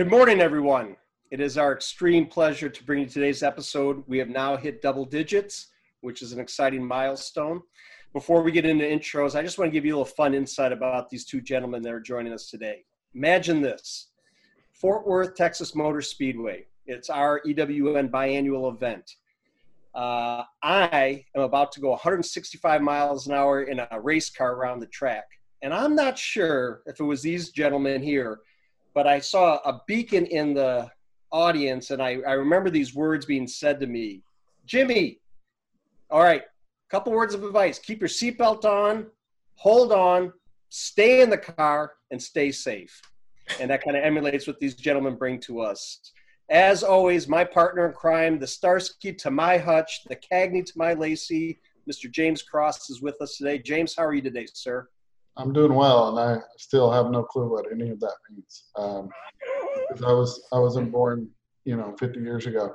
Good morning, everyone. It is our extreme pleasure to bring you today's episode. We have now hit double digits, which is an exciting milestone. Before we get into intros, I just want to give you a little fun insight about these two gentlemen that are joining us today. Imagine this Fort Worth, Texas Motor Speedway. It's our EWN biannual event. Uh, I am about to go 165 miles an hour in a race car around the track. And I'm not sure if it was these gentlemen here but I saw a beacon in the audience, and I, I remember these words being said to me Jimmy, all right, couple words of advice keep your seatbelt on, hold on, stay in the car, and stay safe. And that kind of emulates what these gentlemen bring to us. As always, my partner in crime, the Starsky to my Hutch, the Cagney to my Lacey, Mr. James Cross is with us today. James, how are you today, sir? I'm doing well, and I still have no clue what any of that means. Um, because I was I wasn't born, you know, 50 years ago.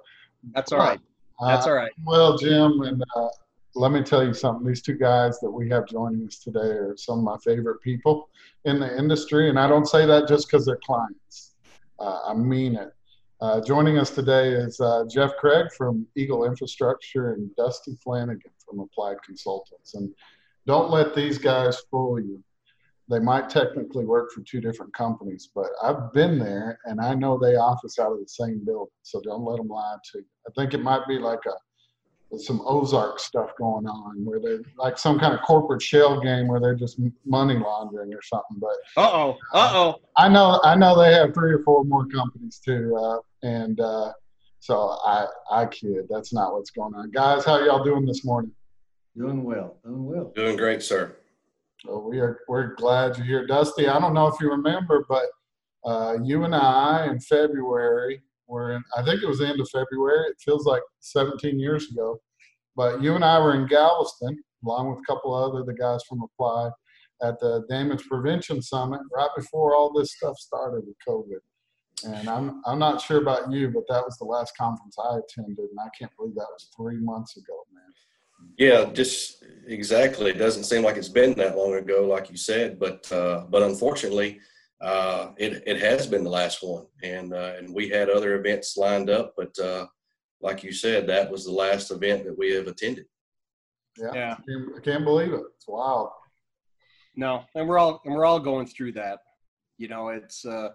That's all right. That's uh, all right. Well, Jim, and uh, let me tell you something. These two guys that we have joining us today are some of my favorite people in the industry, and I don't say that just because they're clients. Uh, I mean it. Uh, joining us today is uh, Jeff Craig from Eagle Infrastructure and Dusty Flanagan from Applied Consultants. And don't let these guys fool you they might technically work for two different companies, but I've been there and I know they office out of the same building. So don't let them lie to you. I think it might be like a some Ozark stuff going on where they're like some kind of corporate shell game where they're just money laundering or something. But uh oh, uh oh. I know, I know they have three or four more companies too, uh, and uh, so I I kid. That's not what's going on, guys. How y'all doing this morning? Doing well, doing well. Doing great, sir. Well, we are we're glad you're here, Dusty. I don't know if you remember, but uh, you and I in February were in. I think it was the end of February. It feels like 17 years ago. But you and I were in Galveston, along with a couple of other the guys from Applied, at the Damage Prevention Summit right before all this stuff started with COVID. And I'm I'm not sure about you, but that was the last conference I attended, and I can't believe that was three months ago, man. Yeah, just exactly. It doesn't seem like it's been that long ago, like you said, but uh, but unfortunately, uh, it it has been the last one, and uh, and we had other events lined up, but uh, like you said, that was the last event that we have attended. Yeah, yeah. I, can't, I can't believe it. It's wild. No, and we're all and we're all going through that. You know, it's uh,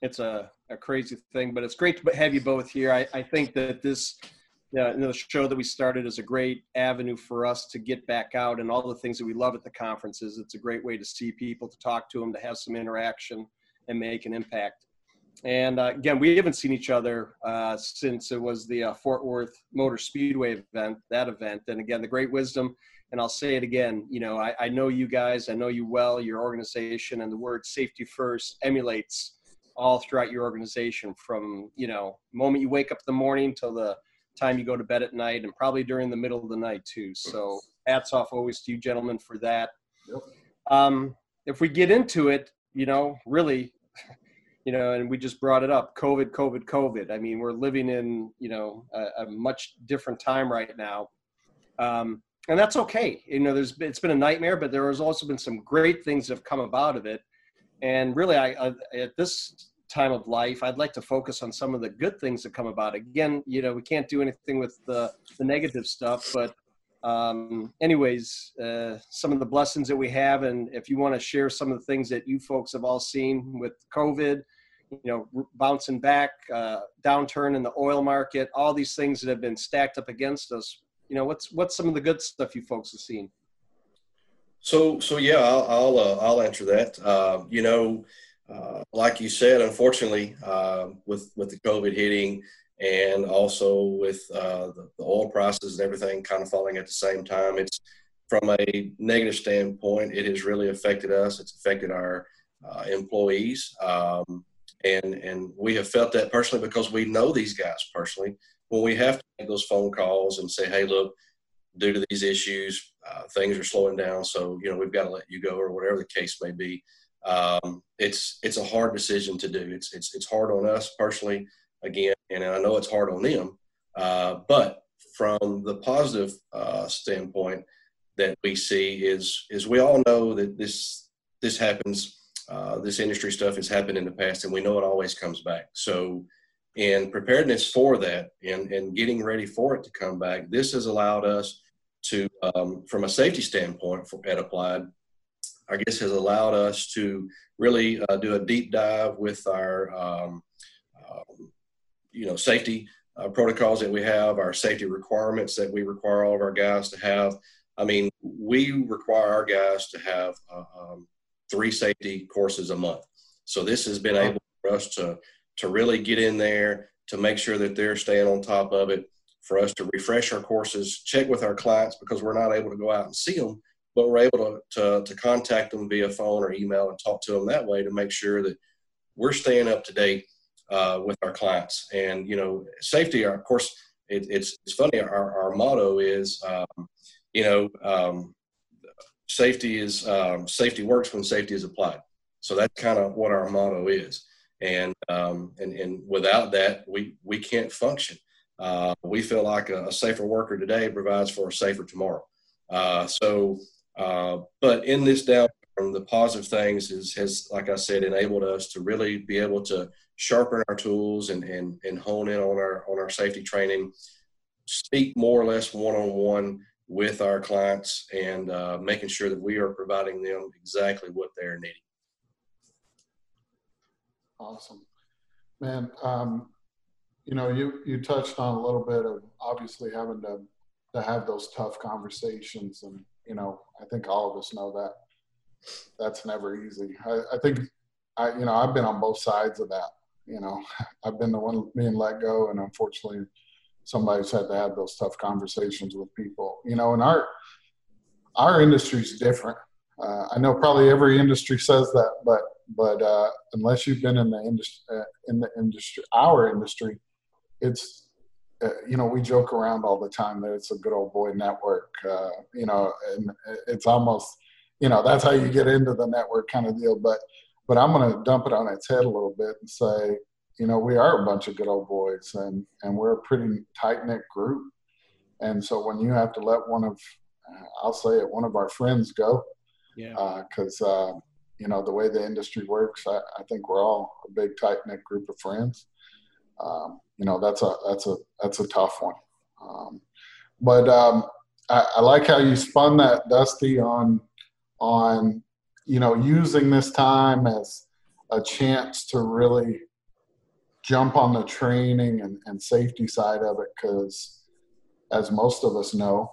it's a, a crazy thing, but it's great to have you both here. I, I think that this yeah, you know, the show that we started is a great avenue for us to get back out and all the things that we love at the conferences. It's a great way to see people, to talk to them, to have some interaction and make an impact. And uh, again, we haven't seen each other uh, since it was the uh, Fort Worth Motor Speedway event, that event. And again, the great wisdom, and I'll say it again, you know, I, I know you guys, I know you well, your organization, and the word safety first emulates all throughout your organization from, you know, moment you wake up in the morning till the time you go to bed at night and probably during the middle of the night too. So hats off always to you gentlemen for that. Yep. Um, if we get into it, you know, really, you know, and we just brought it up, COVID, COVID, COVID. I mean, we're living in, you know, a, a much different time right now. Um, and that's okay. You know, there's it's been a nightmare, but there has also been some great things that have come about of it. And really, I, I at this time of life. I'd like to focus on some of the good things that come about. Again, you know, we can't do anything with the, the negative stuff, but um, anyways, uh, some of the blessings that we have, and if you want to share some of the things that you folks have all seen with COVID, you know, bouncing back, uh, downturn in the oil market, all these things that have been stacked up against us. You know, what's what's some of the good stuff you folks have seen? So, so yeah, I'll I'll, uh, I'll answer that. Uh, you know, uh, like you said, unfortunately, uh, with with the COVID hitting, and also with uh, the, the, oil prices and everything kind of falling at the same time, it's from a negative standpoint, it has really affected us. It's affected our uh, employees, um, and and we have felt that personally because we know these guys personally. When we have to make those phone calls and say, "Hey, look." Due to these issues, uh, things are slowing down, so you know we've got to let you go, or whatever the case may be um, it's it's a hard decision to do. It's it's it's hard on us personally, again, and I know it's hard on them. Uh, but from the positive uh, standpoint that we see is is we all know that this this happens uh, this industry stuff has happened in the past, and we know it always comes back. So, in preparedness for that and, and getting ready for it to come back, this has allowed us to, um, from a safety standpoint for, at Applied, I guess has allowed us to really uh, do a deep dive with our, um, um, you know, safety uh, protocols that we have, our safety requirements that we require all of our guys to have. I mean, we require our guys to have uh, um, three safety courses a month. So this has been able for us to to really get in there to make sure that they're staying on top of it. For us to refresh our courses, check with our clients because we're not able to go out and see them, but we're able to, to, to contact them via phone or email and talk to them that way to make sure that we're staying up to date uh, with our clients. And you know, safety. Of course, it, it's it's funny. Our, our motto is, um, you know, um, safety is um, safety works when safety is applied. So that's kind of what our motto is. And um, and and without that, we we can't function. Uh, we feel like a, a, safer worker today provides for a safer tomorrow. Uh, so, uh, but in this downturn, the positive things is has, like I said, enabled us to really be able to sharpen our tools and and and hone in on our on our safety training, speak more or less one on one with our clients and uh, making sure that we are providing them exactly what they're needing. Awesome, man. Um, you know, you you touched on a little bit of obviously having to to have those tough conversations, and you know, I think all of us know that that's never easy. I, I think I you know I've been on both sides of that. You know, I've been the one being let go, and unfortunately, somebody's had to have those tough conversations with people. You know, and our our industry's different. Uh, I know probably every industry says that, but but uh, unless you've been in the industry, uh, in the industry, our industry, it's uh, you know we joke around all the time that it's a good old boy network. Uh, you know, and it's almost you know that's how you get into the network kind of deal. But but I'm going to dump it on its head a little bit and say you know, we are a bunch of good old boys and, and we're a pretty tight knit group. And so when you have to let one of, I'll say it, one of our friends go, yeah, because uh, uh, you know the way the industry works, I, I think we're all a big tight knit group of friends. Um, you know that's a that's a that's a tough one. Um, but um, I, I like how you spun that, Dusty, on on you know using this time as a chance to really jump on the training and, and safety side of it because, as most of us know,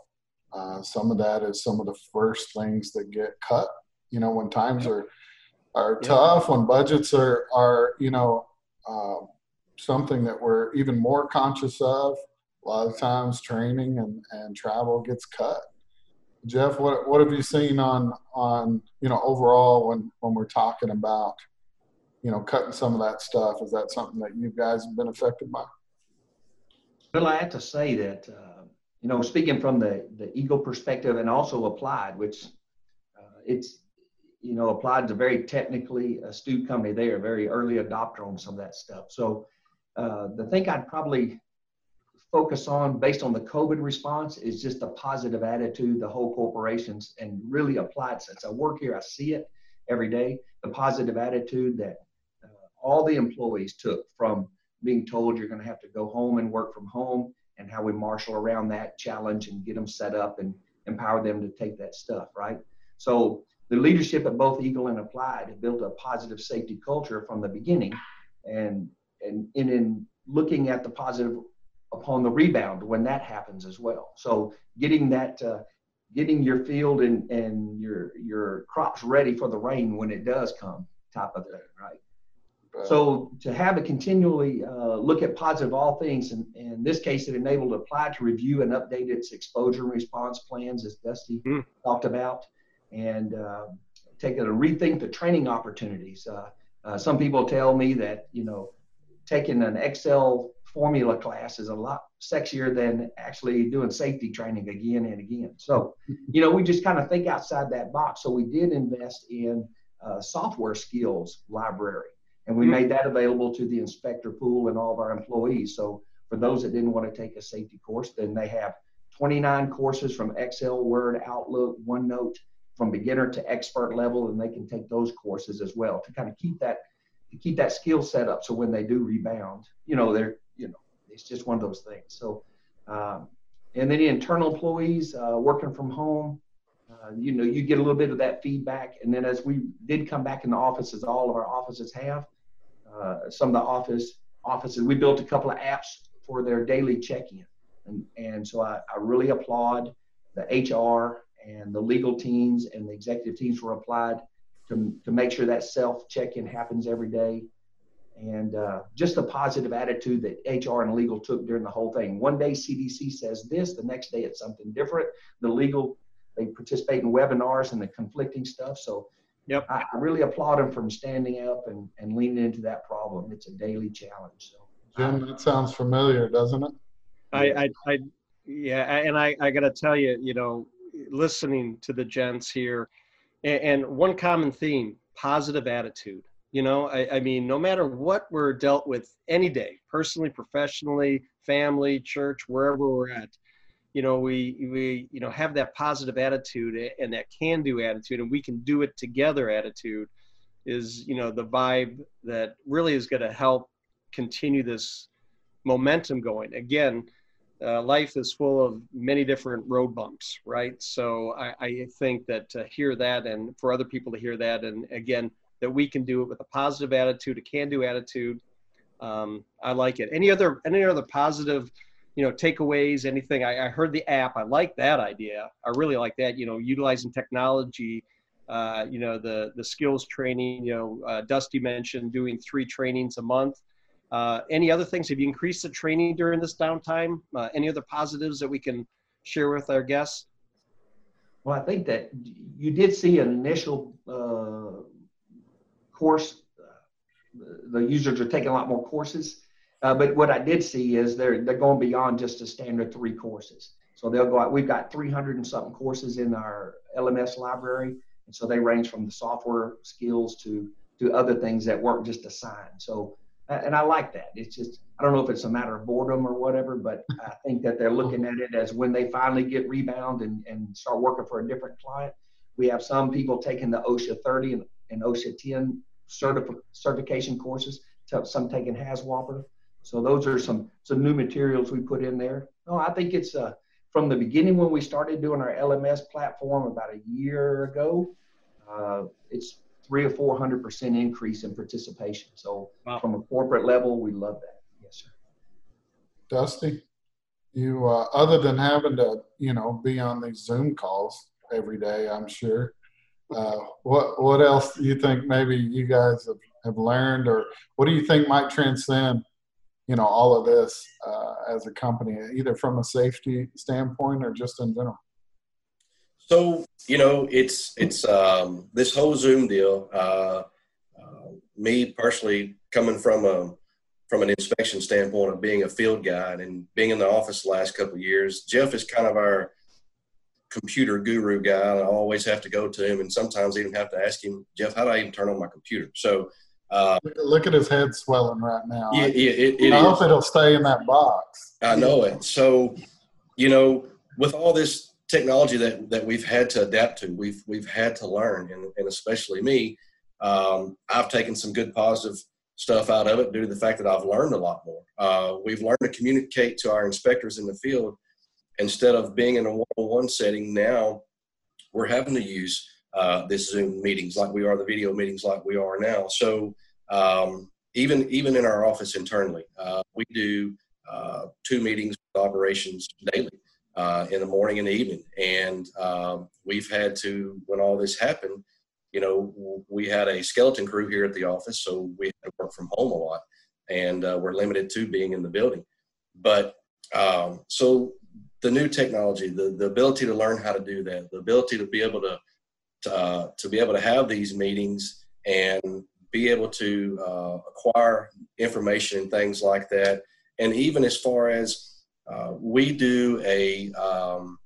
uh, some of that is some of the first things that get cut. You know, when times are are tough, when budgets are are you know uh, something that we're even more conscious of. A lot of times, training and, and travel gets cut. Jeff, what what have you seen on on you know overall when when we're talking about you know, cutting some of that stuff. Is that something that you guys have been affected by? Well, I have to say that, uh, you know, speaking from the, the Eagle perspective and also Applied, which uh, it's, you know, Applied a very technically astute company. They are very early adopter on some of that stuff. So uh, the thing I'd probably focus on based on the COVID response is just the positive attitude, the whole corporations and really applied since I work here, I see it every day, the positive attitude that all the employees took from being told you're going to have to go home and work from home and how we marshal around that challenge and get them set up and empower them to take that stuff, right? So the leadership at both Eagle and Applied have built a positive safety culture from the beginning and and, and in looking at the positive upon the rebound when that happens as well. So getting that uh, getting your field and, and your your crops ready for the rain when it does come type of thing, right? So to have it continually uh, look at positive all things, and in this case, it enabled Apply to review and update its exposure and response plans, as Dusty mm. talked about, and uh, take it and rethink the training opportunities. Uh, uh, some people tell me that you know taking an Excel formula class is a lot sexier than actually doing safety training again and again. So, you know, we just kind of think outside that box. So we did invest in uh, software skills library and we made that available to the inspector pool and all of our employees. So for those that didn't want to take a safety course, then they have 29 courses from Excel, Word, Outlook, OneNote, from beginner to expert level, and they can take those courses as well to kind of keep that keep that skill set up. So when they do rebound, you know, they're you know, it's just one of those things. So, um, and then the internal employees uh, working from home, uh, you know, you get a little bit of that feedback. And then as we did come back in the office, as all of our offices have, uh, some of the office offices, we built a couple of apps for their daily check-in. And, and so I, I really applaud the HR and the legal teams and the executive teams were applied to, to make sure that self check-in happens every day and uh, just the positive attitude that HR and legal took during the whole thing. One day CDC says this, the next day it's something different. The legal they participate in webinars and the conflicting stuff. So Yep. I, I really applaud them from standing up and, and leaning into that problem. It's a daily challenge. So Jim, that sounds familiar, doesn't it? I, I, I yeah, and I, I got to tell you, you know, listening to the gents here, and, one common theme: positive attitude. You know, I, I mean, no matter what we're dealt with any day, personally, professionally, family, church, wherever we're at, you know, we we you know have that positive attitude and that can-do attitude, and we can do it together attitude is you know the vibe that really is going to help continue this momentum going. Again, uh, life is full of many different road bumps, right? So I, I think that to hear that and for other people to hear that, and again, that we can do it with a positive attitude, a can-do attitude. Um, I like it. Any other any other positive, you know, takeaways? Anything? I, I heard the app. I like that idea. I really like that. You know, utilizing technology. Uh, you know, the the skills training. You know, uh, Dusty mentioned doing three trainings a month. Uh, any other things? Have you increased the training during this downtime? Uh, any other positives that we can share with our guests? Well, I think that you did see an initial uh, course. The users are taking a lot more courses, uh, but what I did see is they're they're going beyond just a standard three courses. So they'll go out. We've got 300 and something courses in our LMS library, and so they range from the software skills to to other things that weren't just assigned. So and I like that. It's just I don't know if it's a matter of boredom or whatever, but I think that they're looking at it as when they finally get rebound and, and start working for a different client. We have some people taking the OSHA 30 and, and OSHA 10 certif- certification courses. Some taking HAZWOPER. So those are some some new materials we put in there. No, I think it's uh, from the beginning when we started doing our LMS platform about a year ago. Uh, it's three or four hundred percent increase in participation. So Wow. from a corporate level, we love that. Yes, sir. Dusty, you uh, other than having to, you know, be on these Zoom calls every day, I'm sure. Uh, what what else do you think maybe you guys have, have learned, or what do you think might transcend, you know, all of this uh, as a company, either from a safety standpoint or just in general? So you know, it's it's um, this whole Zoom deal. Uh, uh, me personally, coming from a from an inspection standpoint of being a field guide and being in the office the last couple of years, Jeff is kind of our computer guru guy. I always have to go to him, and sometimes even have to ask him, Jeff, how do I even turn on my computer? So uh, Look, at his head swelling right now. yeah, yeah, it, it I hope it'll stay in that box. I know it. So, you know, with all this technology that, that we've had to adapt to, we've we've had to learn, and, and especially me, um, I've taken some good positive stuff out of it due to the fact that I've learned a lot more. Uh, we've learned to communicate to our inspectors in the field instead of being in a one-on-one setting. Now, we're having to use uh, this Zoom meetings like we are, the video meetings like we are now. So. Um, even even in our office internally, uh, we do uh, two meetings with operations daily uh, in the morning and the evening. And um, we've had to, when all this happened, you know, we had a skeleton crew here at the office, so we had to work from home a lot, and uh, we're limited to being in the building. But um, so the new technology, the, the ability to learn how to do that, the ability to be able to to, uh, to be able to have these meetings and be able to uh, acquire information and things like that. And even as far as uh, we do a, um,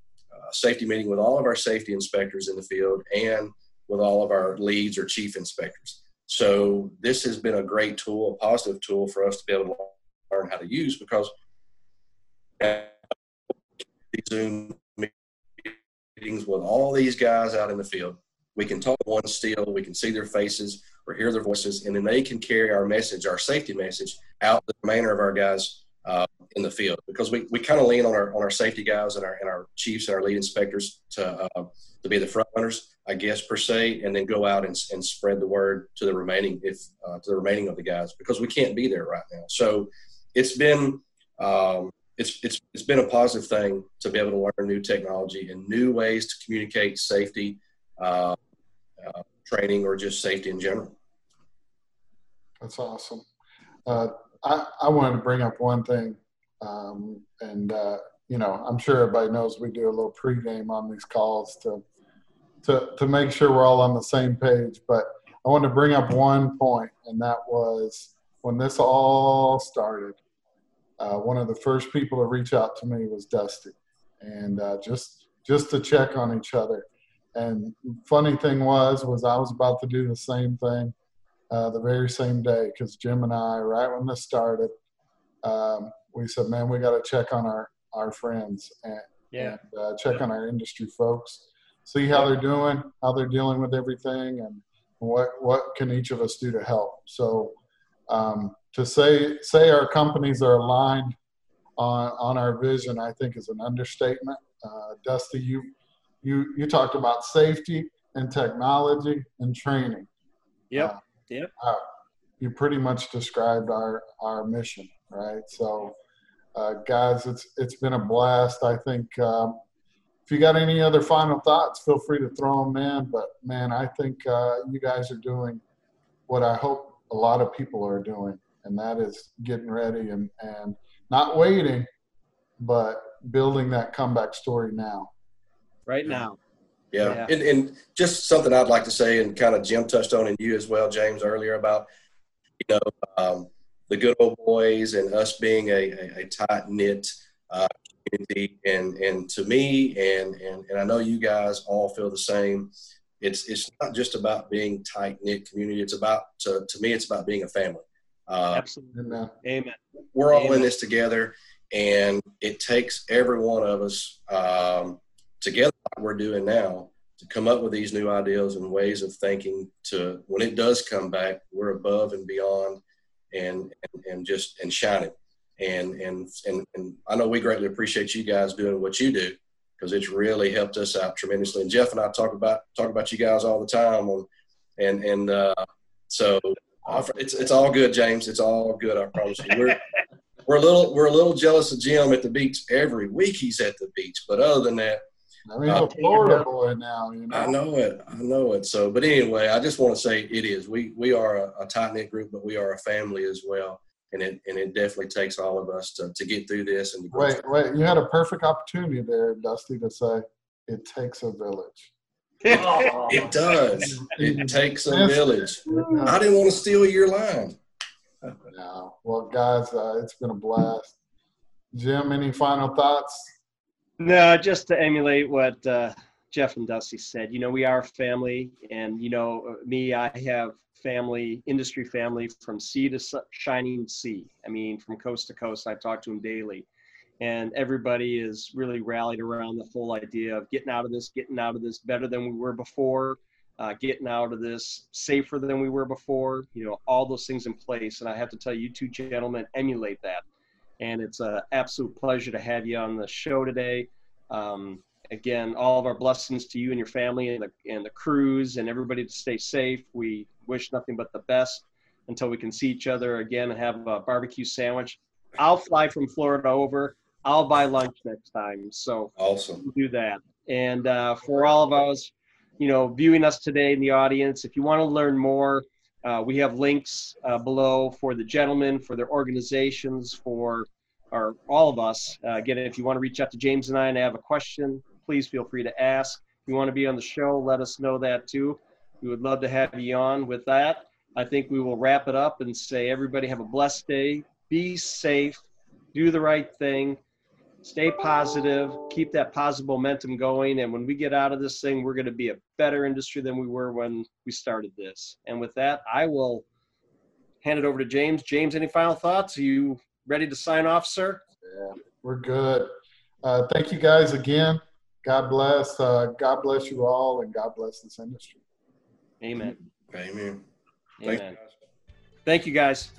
safety meeting with all of our safety inspectors in the field and with all of our leads or chief inspectors. So this has been a great tool, a positive tool for us to be able to learn how to use because these Zoom meetings with all these guys out in the field we can talk one still, we can see their faces or hear their voices, and then they can carry our message, our safety message, out the remainder of our guys uh, in the field because we, we kind of lean on our on our safety guys and our and our chiefs and our lead inspectors to uh, to be the front runners, I guess per se, and then go out and, and spread the word to the remaining if uh, to the remaining of the guys because we can't be there right now. So it's been um, it's it's it's been a positive thing to be able to learn new technology and new ways to communicate safety uh, uh, training or just safety in general. That's awesome. I, I wanted to bring up one thing, um, and uh, you know, I'm sure everybody knows we do a little pregame on these calls to to to make sure we're all on the same page. But I wanted to bring up one point, and that was when this all started. Uh, one of the first people to reach out to me was Dusty, and uh, just just to check on each other. And funny thing was, was I was about to do the same thing uh, the very same day because Jim and I, right when this started, um, we said, "Man, we got to check on our our friends and, Yeah. and uh, check on our industry folks, see how they're doing, how they're dealing with everything, and what what can each of us do to help." So um, to say say our companies are aligned on on our vision, I think is an understatement. Uh, Dusty, you you you talked about safety and technology and training. Yep. Uh, Uh, you pretty much described our our mission, right? So, uh, guys, it's it's been a blast. I think um, if you got any other final thoughts, feel free to throw them in. But man, I think uh, you guys are doing what I hope a lot of people are doing, and that is getting ready and and not waiting, but building that comeback story now. Right now. Yeah. Yeah. And, and just something I'd like to say, and kind of Jim touched on, and you as well, James, earlier about, you know, um, the good old boys and us being a, a, a tight knit uh, community. And, and to me, and, and, and I know you guys all feel the same. It's, it's not just about being tight knit community. It's about, to, to me, it's about being a family. Uh, Absolutely. Amen. Amen. we're all in this together, and it takes every one of us um, together, like we're doing now, to come up with these new ideas and ways of thinking. To when it does come back, we're above and beyond, and and, and just and shining. And, and and and I know we greatly appreciate you guys doing what you do because it's really helped us out tremendously. And Jeff and I talk about talk about you guys all the time on, and and uh, so it's it's all good, James. It's all good. I promise you. We're we're a little we're a little jealous of Jim at the beach every week. He's at the beach, but other than that, I mean, Uh, a Florida boy now, you know. I know it. I know it. So, but anyway, I just want to say it is. We we are a, a tight knit group, but we are a family as well, and it and it definitely takes all of us to, to get through this and to grow. Wait, wait, you had a perfect opportunity there, Dusty, to say it takes a village. It does. It takes a village. I didn't want to steal your line. Yeah. Well, guys, uh, it's been a blast. Jim, any final thoughts? No, just to emulate what uh, Jeff and Dusty said. You know, we are family, and you know, me, I have family, industry family from sea to shining sea. I mean, from coast to coast. I talk to them daily, and everybody is really rallied around the whole idea of getting out of this, getting out of this better than we were before, uh, getting out of this safer than we were before. You know, all those things in place. And I have to tell you, you two gentlemen emulate that and it's an absolute pleasure to have you on the show today. Um, again, all of our blessings to you and your family and the, and the crews and everybody to stay safe. We wish nothing but the best until we can see each other again and have a barbecue sandwich. I'll fly from Florida over. I'll buy lunch next time. So Awesome. do that. And uh, for all of us, you know, viewing us today in the audience, if you want to learn more, uh, we have links uh, below for the gentlemen, for their organizations, for our all of us. Uh, again, if you want to reach out to James and I and have a question, please feel free to ask. If you want to be on the show, let us know that too. We would love to have you on. With that, I think we will wrap it up and say, everybody have a blessed day. Be safe. Do the right thing stay positive, keep that positive momentum going. And when we get out of this thing, we're going to be a better industry than we were when we started this. And with that, I will hand it over to James. James, any final thoughts? Are you ready to sign off, sir? Yeah, we're good. Uh, thank you guys again. God bless. Uh, God bless you all, and God bless this industry. Amen. Amen. Amen. Thanks, guys. Thank you, guys.